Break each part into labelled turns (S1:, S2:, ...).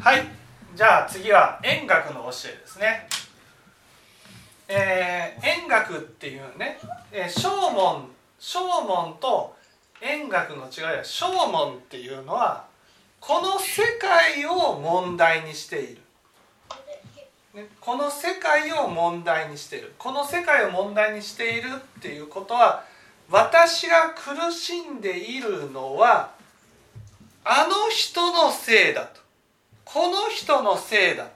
S1: はい。じゃあ次は円楽の教えですね。えー、円楽っていうね、えー、正門正門と円楽の違いは正門っていうのはこの世界を問題にしている、ね、この世界を問題にしている。この世界を問題にしているっていうことは私が苦しんでいるのはあの人のせいだと。この人のせいだ。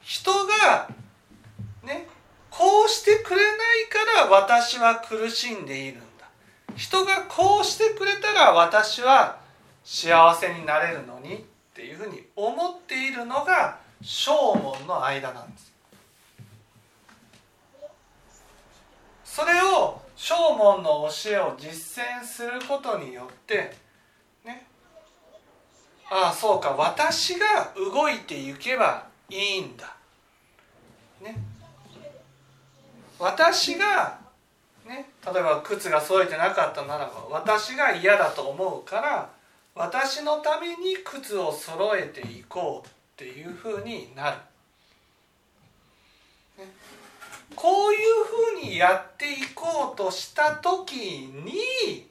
S1: 人がねこうしてくれないから私は苦しんでいるんだ。人がこうしてくれたら私は幸せになれるのにっていうふうに思っているのが正門の間なんです。それを正門の教えを実践することによってああそうか。私が動いていけばいいんだ。ね。私がね。例えば靴が添えてなかったならば私が嫌だと思うから私のために靴を揃えていこうっていうふうになる。ね。こういうふうにやっていこうとした時に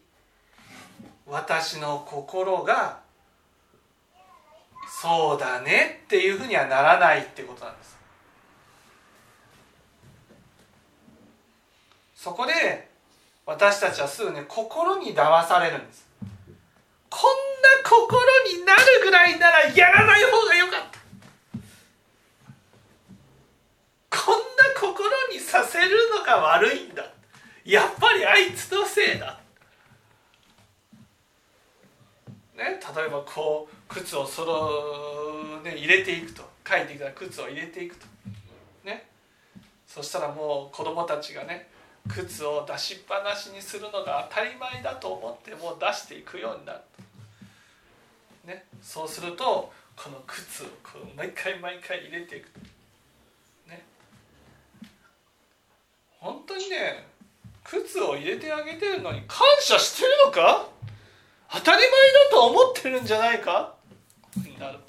S1: 私の心がそうだねっていうふうにはならないってことなんです。そこで私たちはすぐね心に騙されるんです。こんな心になるぐらいならやらない方がよかった。こんな心にさせるのが悪いんだやっぱりあいつのせいだね、例えばこう靴をその、ね、入れていくと。書いてきた靴を入れていくと。ね。そしたらもう子供たちがね靴を出しっぱなしにするのが当たり前だと思ってもう出していくようになるね、そうするとこの靴をこう毎回毎回入れていくね。本当にね靴を入れてあげてるのに感謝してるのか？当たり前だと思ってるんじゃないかになる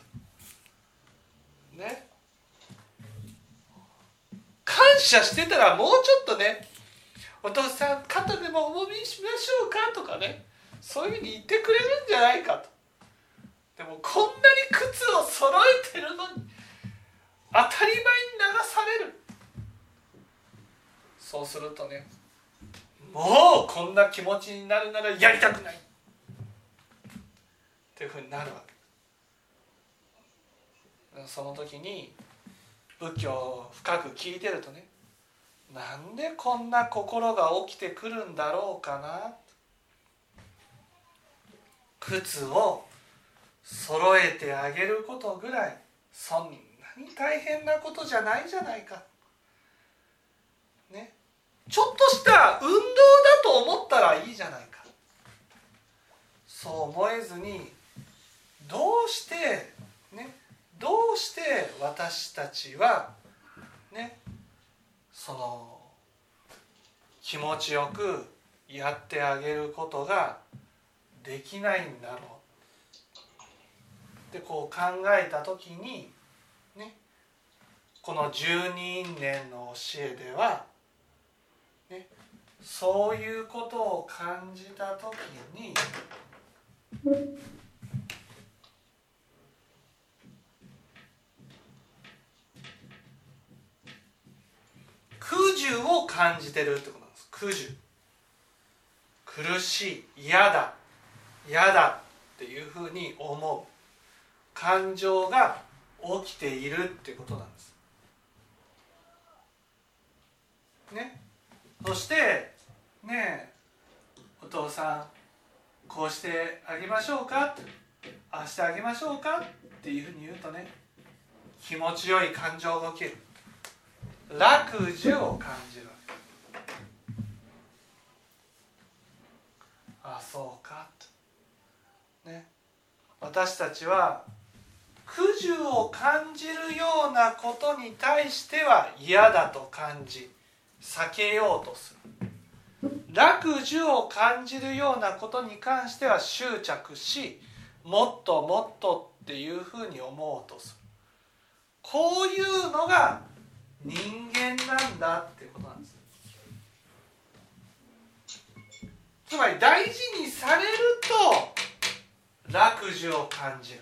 S1: とね感謝してたらもうちょっとねお父さん肩でもおもみしましょうかとかねそういうふうに言ってくれるんじゃないかと。でもこんなに靴を揃えてるのに当たり前に流される。そうするとねもうこんな気持ちになるならやりたくない。っていうふうになるわけ。その時に仏教を深く聞いてるとねなんでこんな心が起きてくるんだろうかな？靴を揃えてあげることぐらいそんなに大変なことじゃないじゃないか。ね。ちょっとした運動だと思ったらいいじゃないか。そう思えずにどうしてねどうして私たちはねその気持ちよくやってあげることができないんだろう。ってこう考えた時にねこの十二因縁の教えではね、そういうことを感じた時に苦渋を感じてるってことなんです。苦渋苦しい嫌だ嫌だっていうふうに思う。感情が起きているっていうことなんです。ね。そしてねお父さんこうしてあげましょうか？ああしてあげましょうか？っていうふうに言うとね気持ちよい感情が起きる。楽寿を感じる。ああそうか。とね。私たちは苦寿を感じるようなことに対しては嫌だと感じ避けようとする。楽寿を感じるようなことに関しては執着しもっともっとっていうふうに思おうとする。こういうのが人間なんだってことなんですつまり大事にされると楽寿を感じる。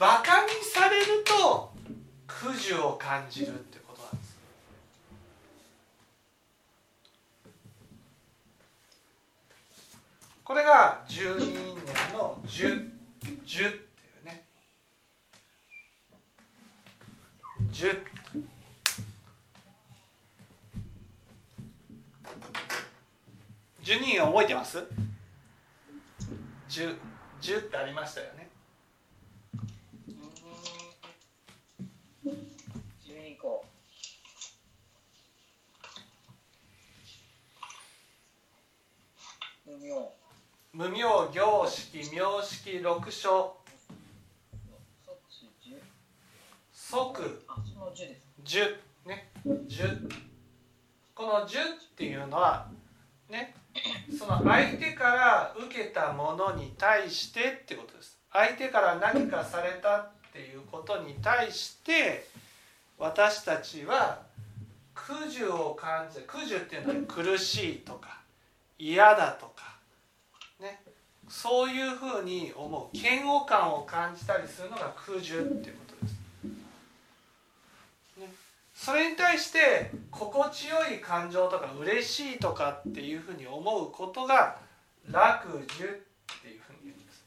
S1: バカにされると苦寿を感じるってことなんですこれが12年の10 10っていうね10 12人覚えてます？10 10ってありましたよね。無名。行式名式六書即。十ね。十。この十っていうのはねその相手から受けたものに対してってことです。相手から何かされたっていうことに対して私たちは苦樹を感じる苦樹っていうのは苦しいとか嫌だとかね。そういうふうに思う。嫌悪感を感じたりするのが苦樹っていうこと。です、ね、それに対して心地よい感情とか嬉しいとかっていうふうに思うことが楽樹っていうふうに言うんです。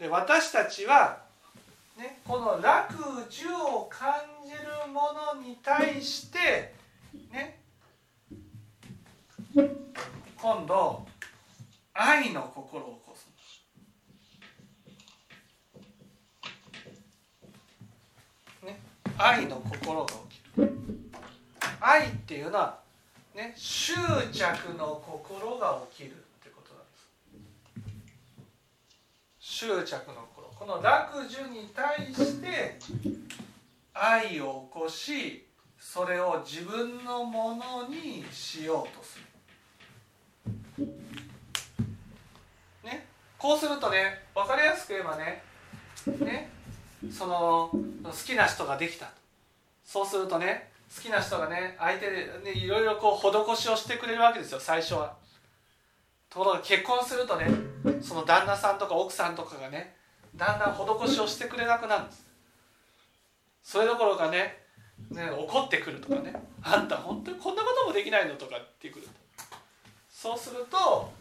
S1: で私たちはね、この楽寿を感じるものに対してね今度愛の心を起こすね愛の心が起きる愛っていうのはね執着の心が起きる。ってことなんです執着の心。この楽寿に対して愛を起こしそれを自分のものにしようとする。ね、こうするとね分かりやすく言えばね。ね。その好きな人ができたそうするとね好きな人がね相手で、ね、いろいろこう施しをしてくれるわけですよ最初は。ところが結婚するとねその旦那さんとか奥さんとかがねだんだん施しをしてくれなくなるんです。それどころかねね怒ってくるとかね。あんた本当にこんなこともできないのとかってくる。とそうすると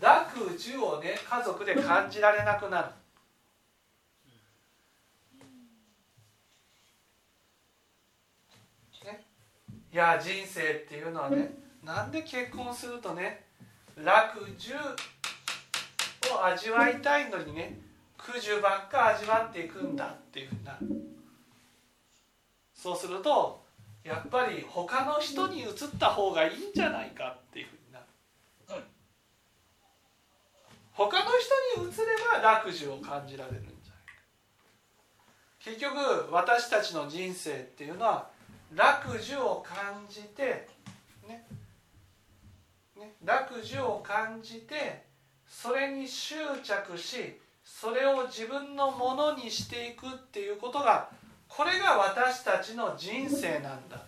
S1: 楽寿をね家族で感じられなくなるね、いや人生っていうのはねなんで結婚するとね楽寿を味わいたいのにね苦渋ばっか味わっていくんだっていうふうにな。るそうするとやっぱり他の人に移った方がいいんじゃないかっていうふうにな。る、他の人に移れば楽寿を感じられるんじゃないか。結局私たちの人生っていうのは楽寿を感じてねね楽寿を感じてそれに執着しそれを自分のものにしていくっていうことがこれが私たちの人生なんだ。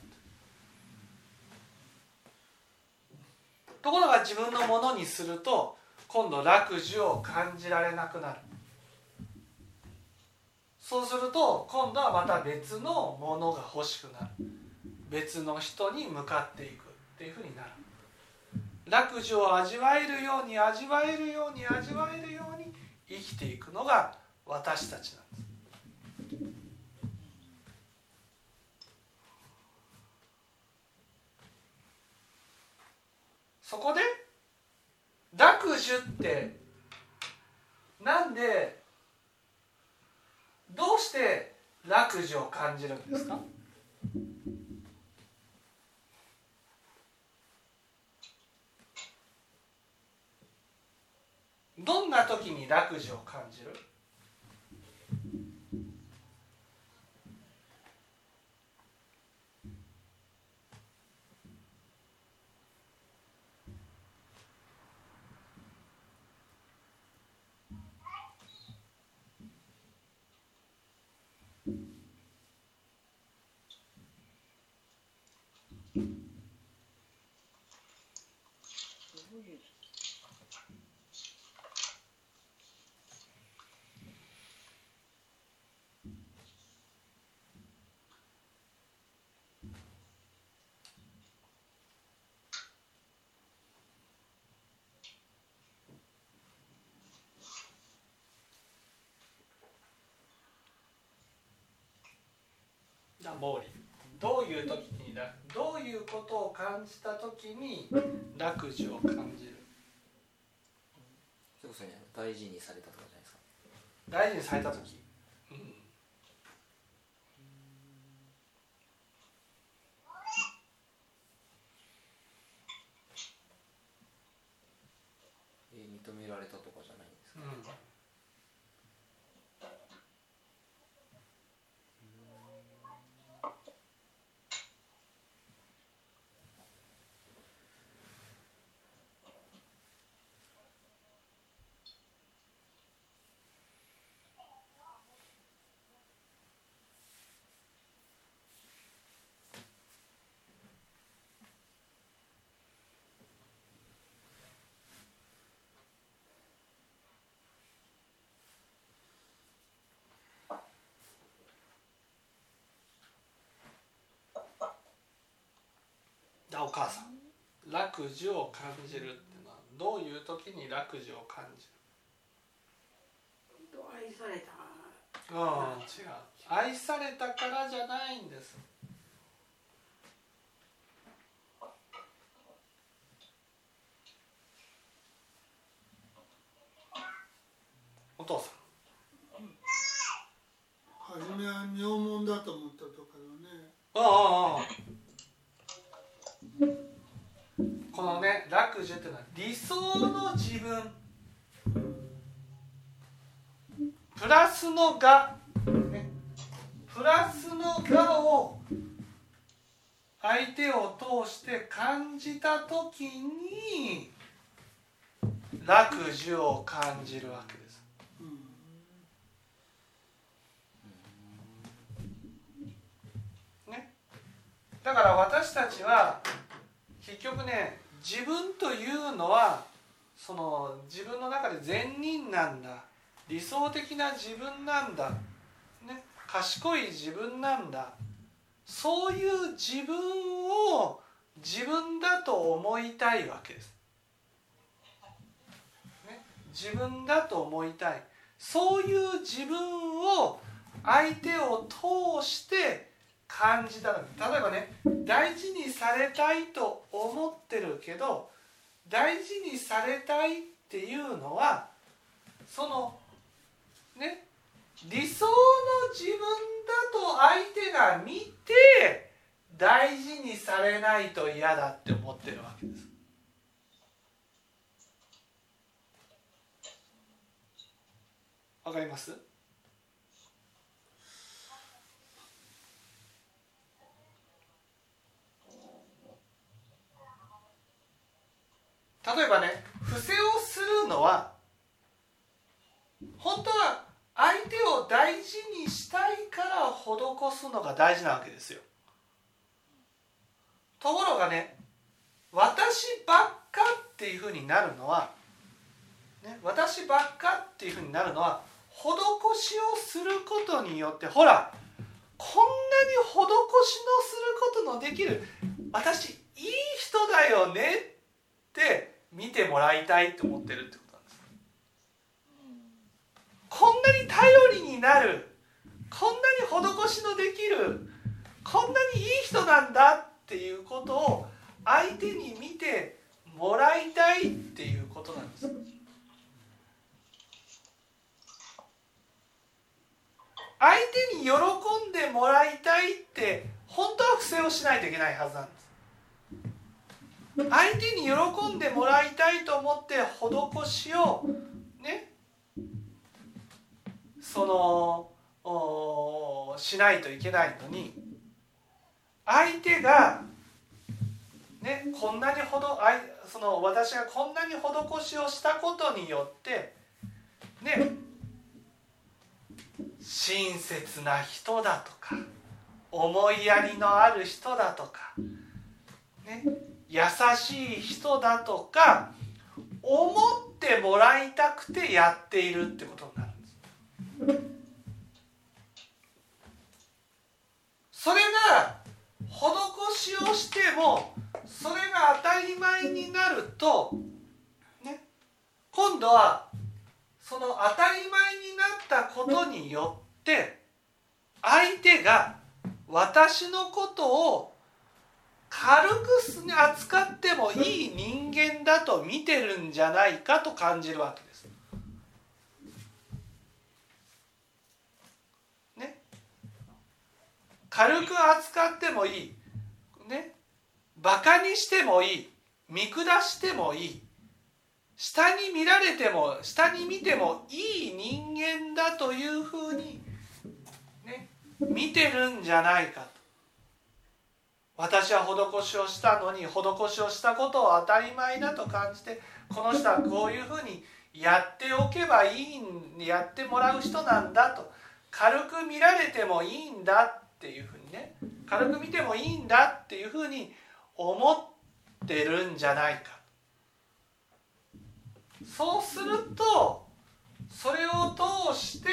S1: ところが自分のものにすると今度楽寿を感じられなくなる。そうすると今度はまた別のものが欲しくなる。別の人に向かっていくっていうふうになる楽寿を味わえるように味わえるように味わえるように生きていくのが私たちなんです。そこで楽寿ってなんで？どうして楽寿を感じるんですか？どんな時に楽寿を感じる？毛利どういう時にどういうことを感じた時に楽寿を感じる？
S2: それこそね大事にされたとかじゃないですか？
S1: 大事にされた時、うん、
S2: えー、認められたとかじゃないんですか、うん
S1: お母さん。楽寿を感じるっていうのはどういう時に楽寿を感じ
S3: る？愛された？
S1: うん違う。愛されたからじゃないんですお父さ
S4: ん初めは名門だと思ったとかね
S1: ああああこのね楽寿っていうのは理想の自分。プラスの我、ね、プラスの我を相手を通して感じた時に楽寿を感じるわけです。ね、だから私たちは結局ね自分というのはその自分の中で善人なんだ。理想的な自分なんだ、ね、賢い自分なんだ。そういう自分を自分だと思いたいわけです。ね、自分だと思いたい。そういう自分を相手を通して感じたの例えばね大事にされたいと思ってるけど大事にされたいっていうのはそのね理想の自分だと相手が見て大事にされないと嫌だって思ってるわけです。わかります？例えばね不正をするのは本当は相手を大事にしたいから施すのが大事なわけですよ。ところがね私ばっかっていうふうになるのは、ね、私ばっかっていうふうになるのは施しをすることによってほらこんなに施しのすることのできる私いい人だよねって見てもらいたいと思ってるってことなんですこんなに頼りになるこんなに施しのできるこんなにいい人なんだっていうことを相手に見てもらいたいっていうことなんです相手に喜んでもらいたいって本当は不正をしないといけないはずなんです。相手に喜んでもらいたいと思って施しをね。そのしないといけないのに。相手がねこんなにほどあいその私がこんなに施しをしたことによってね親切な人だとか思いやりのある人だとかね。優しい人だとか思ってもらいたくてやっているってことになるんです。それが施しをしてもそれが当たり前になるとね今度はその当たり前になったことによって相手が私のことを軽く扱ってもいい人間だと見てるんじゃないかと感じるわけです。ね。軽く扱ってもいい。ね。バカにしてもいい。見下してもいい。下に見られても下に見てもいい人間だというふうに、ね、見てるんじゃないかと私は施しをしたのに施しをしたことを当たり前だと感じてこの人はこういうふうにやっておけばいいんやってもらう人なんだと。軽く見られてもいいんだっていうふうにね。軽く見てもいいんだっていうふうに思ってるんじゃないか。そうするとそれを通して、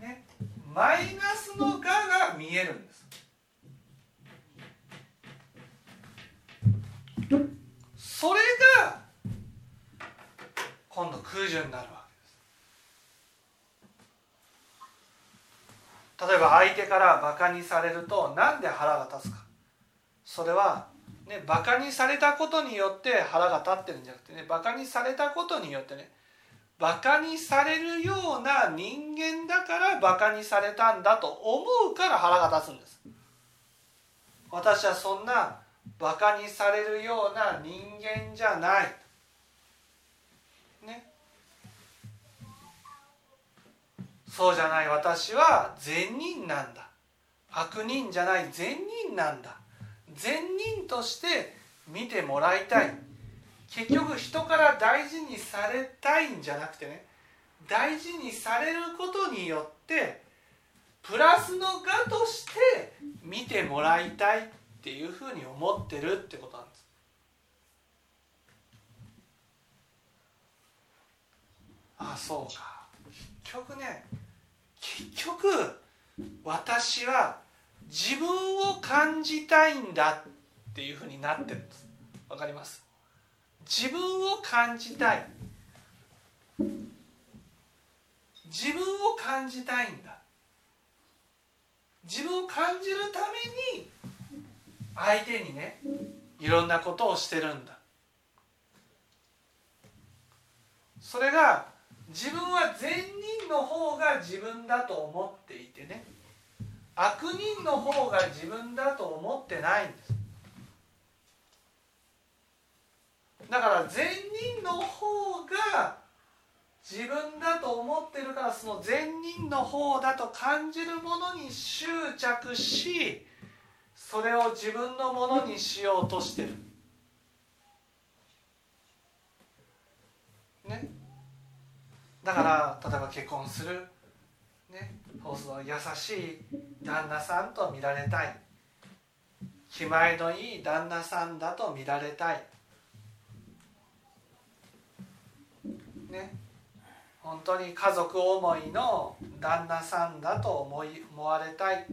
S1: ね、マイナスの「が」が見えるんです。それが今度空樹になるわけです。例えば相手からバカにされるとなんで腹が立つか。それはねバカにされたことによって腹が立ってるんじゃなくてねバカにされたことによってねバカにされるような人間だからバカにされたんだと思うから腹が立つんです。私はそんなバカにされるような人間じゃない。ね。そうじゃない私は善人なんだ。悪人じゃない。善人なんだ。善人として見てもらいたい。結局人から大事にされたいんじゃなくてね。大事にされることによってプラスの我として見てもらいたい。っていうふうに思ってるってことなんです。ああそうか。結局ね結局私は自分を感じたいんだっていうふうになってるんです。わかります？自分を感じたい。自分を感じたいんだ。自分を感じるために相手にねいろんなことをしてるんだ。それが自分は善人の方が自分だと思っていてね。悪人の方が自分だと思ってないんです。だから善人の方が自分だと思ってるからその善人の方だと感じるものに執着しそれを自分のものにしようとしてる。ね。だから例えば結婚する。ね。その優しい旦那さんと見られたい。気前のいい旦那さんだと見られたい。ね。本当に家族思いの旦那さんだと思い思われたい。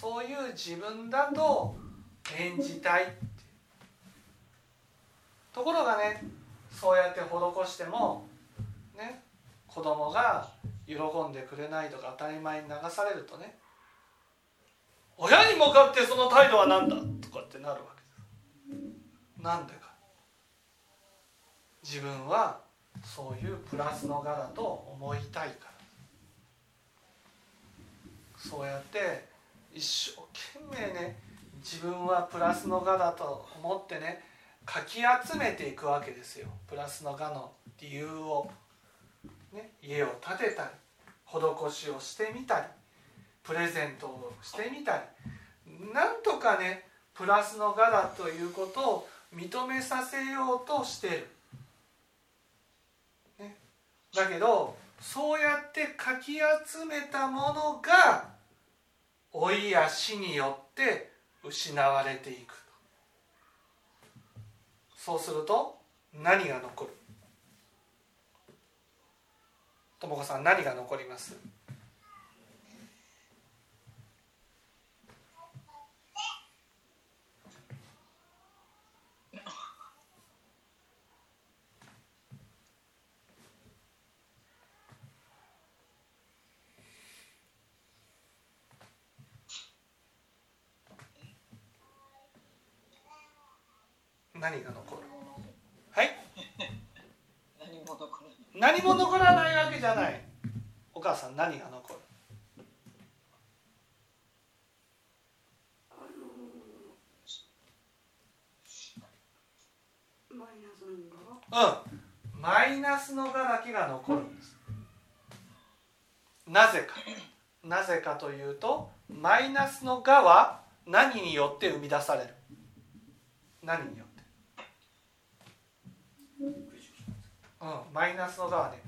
S1: そういう自分だと演じたいところがねそうやって施してもね子供が喜んでくれないとか当たり前に流されるとね親に向かってその態度は何だとかってなるわけです。なんでか。自分はそういうプラスの柄と思いたいから。そうやって一生懸命ね自分はプラスのがだと思ってねかき集めていくわけですよ。プラスのがの理由を、ね、家を建てたり施しをしてみたりプレゼントをしてみたり。なんとかねプラスのがだということを認めさせようとしてる、ね、だけどそうやってかき集めたものが老いや死によって失われていく。そうすると何が残る？ともこさん何が残ります？何が残る？はい？
S3: 何も残らない。
S1: 何も残らないわけじゃない。お母さん何が残る？
S5: マイナスの
S1: うん。マイナスのがだけが残るんです。なぜか。なぜかというとマイナスのがは何によって生み出される。何によってうん。マイナスのがはね。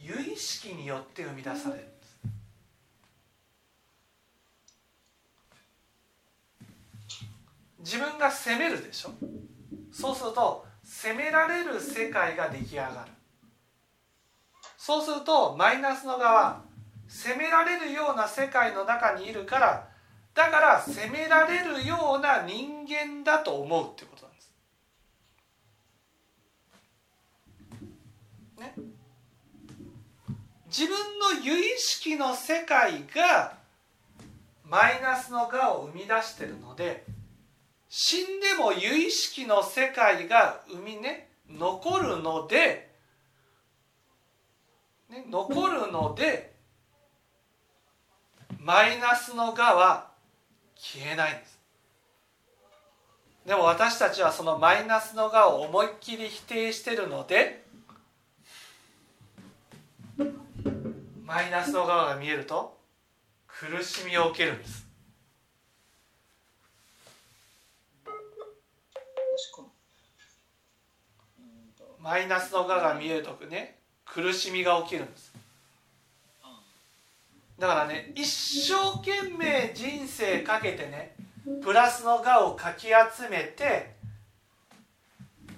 S1: 有意識によって生み出される。んです自分が責めるでしょ？そうすると責められる世界が出来上がる。そうするとマイナスの側責められるような世界の中にいるからだから責められるような人間だと思うってことなんです。ね、自分の有意識の世界がマイナスの我を生み出してるので死んでも有意識の世界が生みね残るので、ね、残るのでマイナスの我は消えないんです。でも私たちはそのマイナスの我を思いっきり否定してるのでマイナスの側が見えると苦しみを受けるんです。マイナスの側が見えるとね苦しみが起きるんです。
S3: あ
S1: だからね一生懸命人生かけてねプラスの我をかき集めて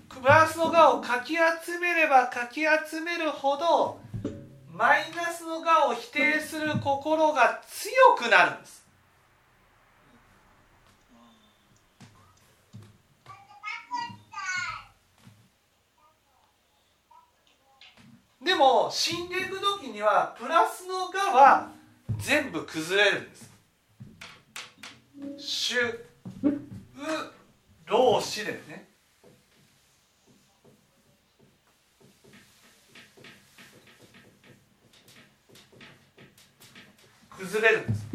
S1: プラスの我をかき集めればかき集めるほどマイナスの我を否定する心が強くなるんです。でも死んでいく時にはプラスの我は全部崩れるんです。主う老死ですね。崩れるんです。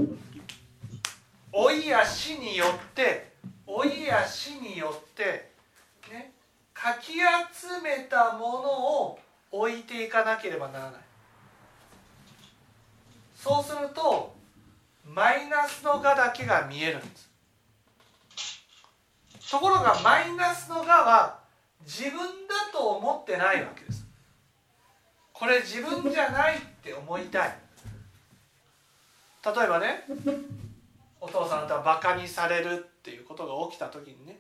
S1: 老いや死によって老いや死によってねかき集めたものを置いていかなければならない。そうするとマイナスのがだけが見えるんです。ところがマイナスのがは自分だと思ってないわけです。これ自分じゃないって思いたい。例えばねお父さんとはバカにされるっていうことが起きた時にね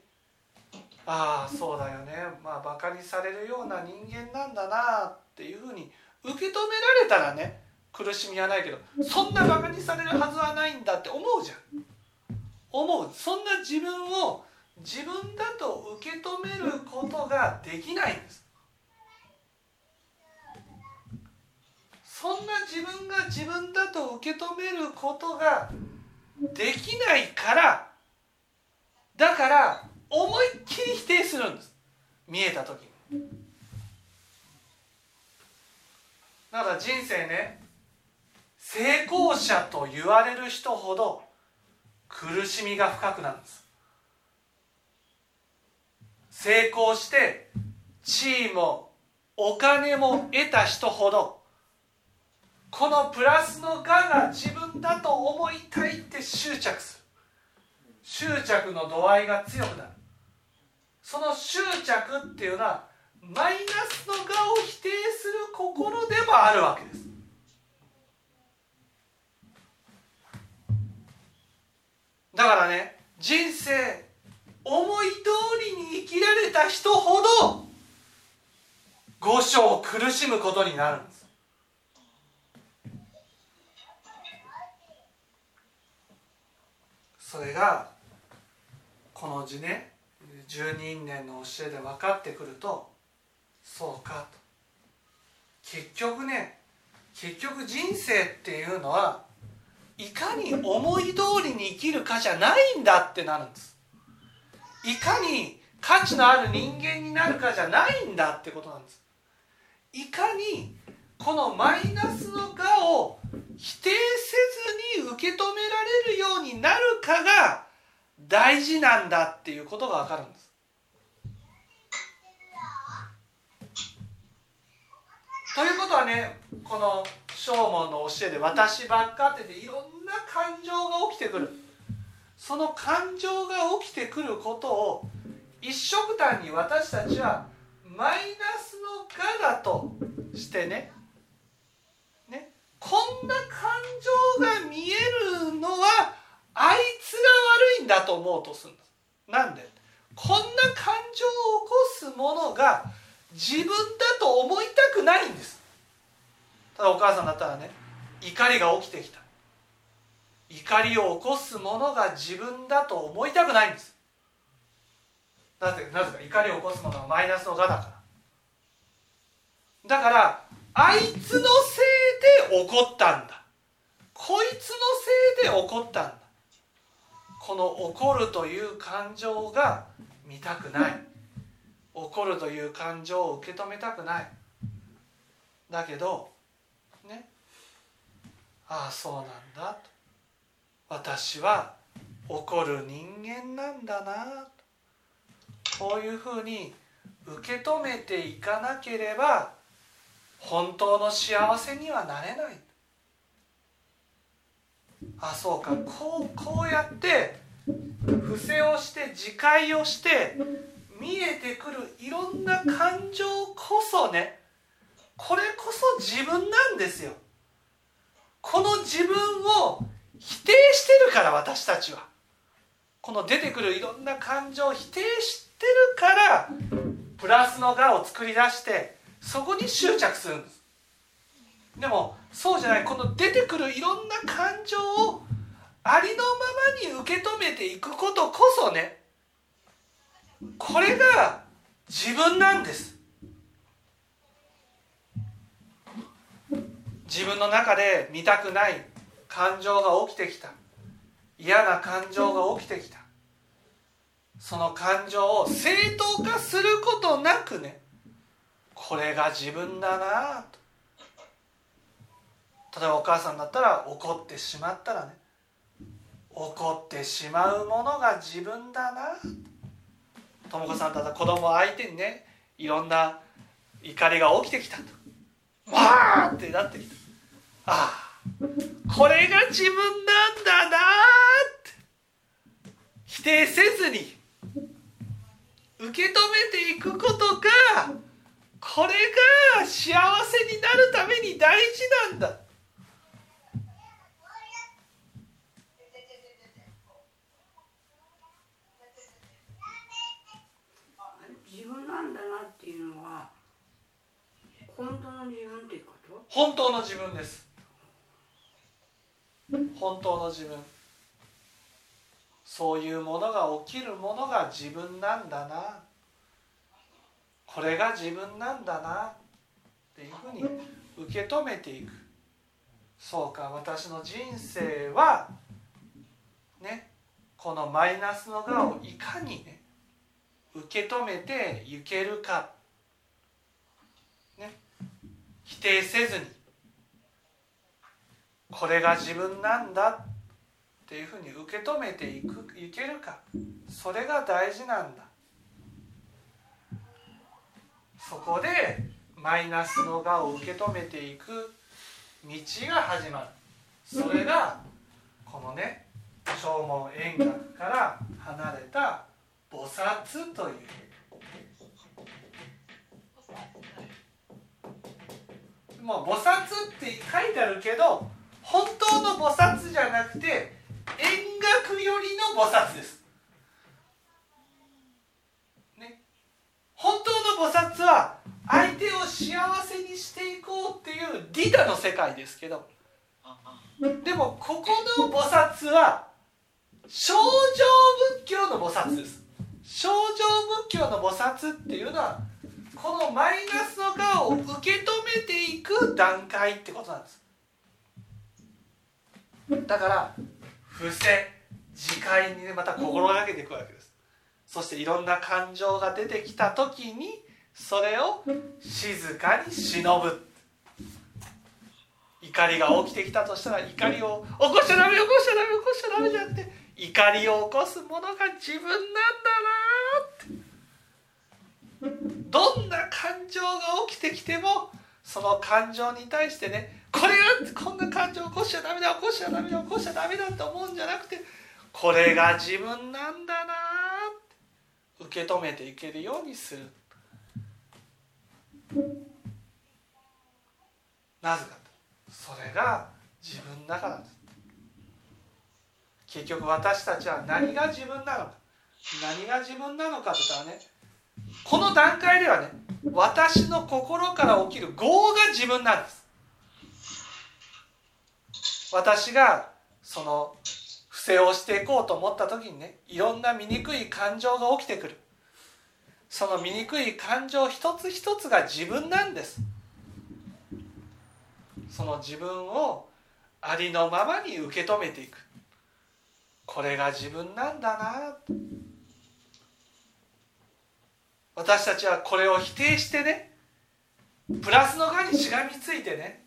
S1: ああそうだよね。まあバカにされるような人間なんだなっていうふうに受け止められたらね苦しみはないけどそんなバカにされるはずはないんだって思うじゃん。思う。そんな自分を自分だと受け止めることができないんです。そんな自分が自分だと受け止めることができないからだから思いっきり否定するんです。見えた時に。だから人生ね成功者と言われる人ほど苦しみが深くなるんです。成功して地位もお金も得た人ほどこのプラスの我が自分だと思いたいって執着する。執着の度合いが強くなる。その執着っていうのはマイナスの我を否定する心でもあるわけです。だからね人生思い通りに生きられた人ほど五章苦しむことになるんですそれがこの字ね十二因縁の教えで分かってくるとそうかと。結局ね結局人生っていうのはいかに思い通りに生きるかじゃないんだってなるんです。いかに価値のある人間になるかじゃないんだってことなんです。いかにこのマイナスの我を否定せずに受け止められるようかが大事なんだっていうことが分かるんです。ということはねこの正門の教えで「私ばっか」っていろんな感情が起きてくる。その感情が起きてくることを一色単に私たちはマイナスの我だとしてねねこんな感情が見えるのはあいつが悪いんだと思うとするんですなんで？こんな感情を起こすものが自分だと思いたくないんです。ただお母さんだったらね怒りが起きてきた。怒りを起こすものが自分だと思いたくないんです。なぜ？なぜか怒りを起こすものはマイナスの我だから。だからあいつのせいで怒ったんだ。こいつのせいで怒ったんだ。この怒るという感情が見たくない。怒るという感情を受け止めたくない。だけどね。ああそうなんだ。と私は怒る人間なんだな。こういうふうに受け止めていかなければ本当の幸せにはなれない。あそうか。こうこうやって伏せをして自戒をして見えてくるいろんな感情こそねこれこそ自分なんですよ。この自分を否定してるから私たちは。この出てくるいろんな感情を否定してるからプラスの我を作り出してそこに執着するんです。でもそうじゃない。この出てくるいろんな感情をありのままに受け止めていくことこそねこれが自分なんです。自分の中で見たくない感情が起きてきた。嫌な感情が起きてきた。その感情を正当化することなくねこれが自分だなと。例えばお母さんだったら怒ってしまったらね怒ってしまうものが自分だな。とも子さんだったら子供相手にねいろんな怒りが起きてきたと。わーってなってきた。ああこれが自分なんだなって。否定せずに受け止めていくことがこれが幸せになるために大事なんだ
S5: 自分なんだなっていうのは本当自分っていうこと？
S1: 本当の自分です。本当の自分。そういうものが起きるものが自分なんだな。これが自分なんだな。っていうふうに受け止めていく。そうか私の人生はねこのマイナスの我をいかにね受け止めていけるか否定せずにこれが自分なんだっていうふうに受け止めていくいけるか。それが大事なんだ。そこでマイナスの我を受け止めていく道が始まる。それがこのね正門円覚から離れた菩薩という。もう菩薩って書いてあるけど本当の菩薩じゃなくて円覚よりの菩薩です。ね、本当の菩薩はあい手を幸せにしていこうっていう利他の世界ですけど。でもここの菩薩は正常仏教の菩薩です。正常仏教の菩薩っていうのはこのマイナスの側を受け止めていく段階ってことなんです。だから伏せ自戒にねまた心がけていくわけです。そしていろんな感情が出てきた時にそれを静かに忍ぶ。怒りが起きてきたとしたら怒りを起こしちゃダメ起こしちゃダメ起こしちゃダメじゃなくて怒りを起こすものが自分なんだなって。どんな感情が起きてきてもその感情に対してねこれがこんな感情起こしちゃダメだ起こしちゃダメだ起こしちゃダメだって思うんじゃなくてこれが自分なんだなって受け止めていけるようにする。なぜかとそれが自分だからです。結局私たちは何が自分なのか。何が自分なのかって言ったらねこの段階ではね私の心から起きる業が自分なんです。私がその不正をしていこうと思った時にねいろんな醜い感情が起きてくる。その醜い感情一つ一つが自分なんです。その自分をありのままに受け止めていく。これが自分なんだな。私たちはこれを否定してねプラスの側にしがみついてね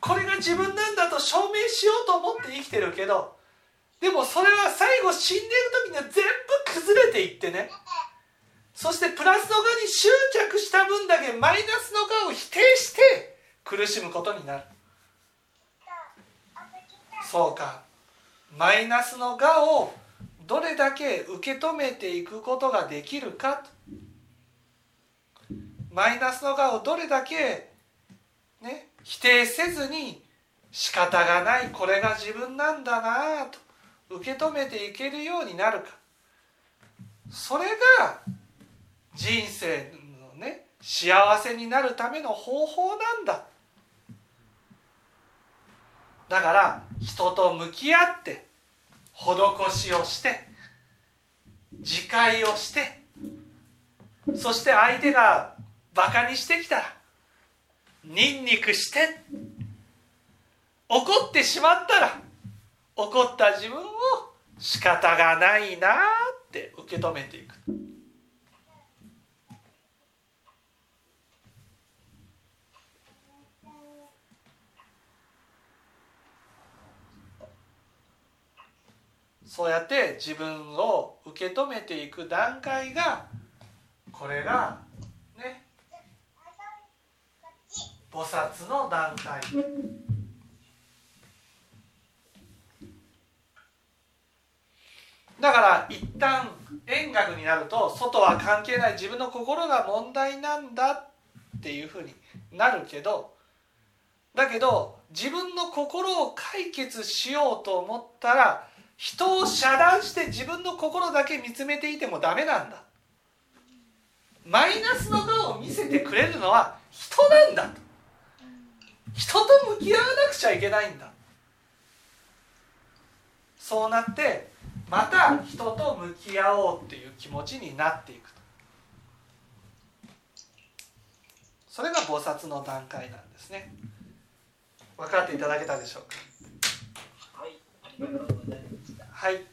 S1: これが自分なんだと証明しようと思って生きてるけどでもそれは最後死んでる時には全部崩れていってねそしてプラスの側に執着した分だけマイナスの側を否定して苦しむことになる。そうか。マイナスの我をどれだけ受け止めていくことができるかマイナスの我をどれだけ、ね、否定せずに仕方がないこれが自分なんだなと受け止めていけるようになるか。それが人生のね幸せになるための方法なんだ。だから人と向き合って施しをして自戒をしてそして相手がバカにしてきたらニンニクして怒ってしまったら怒った自分を仕方がないなって受け止めていく。そうやって自分を受け止めていく段階がこれがね菩薩の段階。だから一旦円覚になると外は関係ない自分の心が問題なんだっていうふうになるけどだけど自分の心を解決しようと思ったら人を遮断して自分の心だけ見つめていてもダメなんだ。マイナスの顔を見せてくれるのは人なんだと。人と向き合わなくちゃいけないんだ。そうなってまた人と向き合おうっていう気持ちになっていくと。それが菩薩の段階なんですね。分かっていただけたでしょうか？
S3: はいありがとうございました
S1: はい。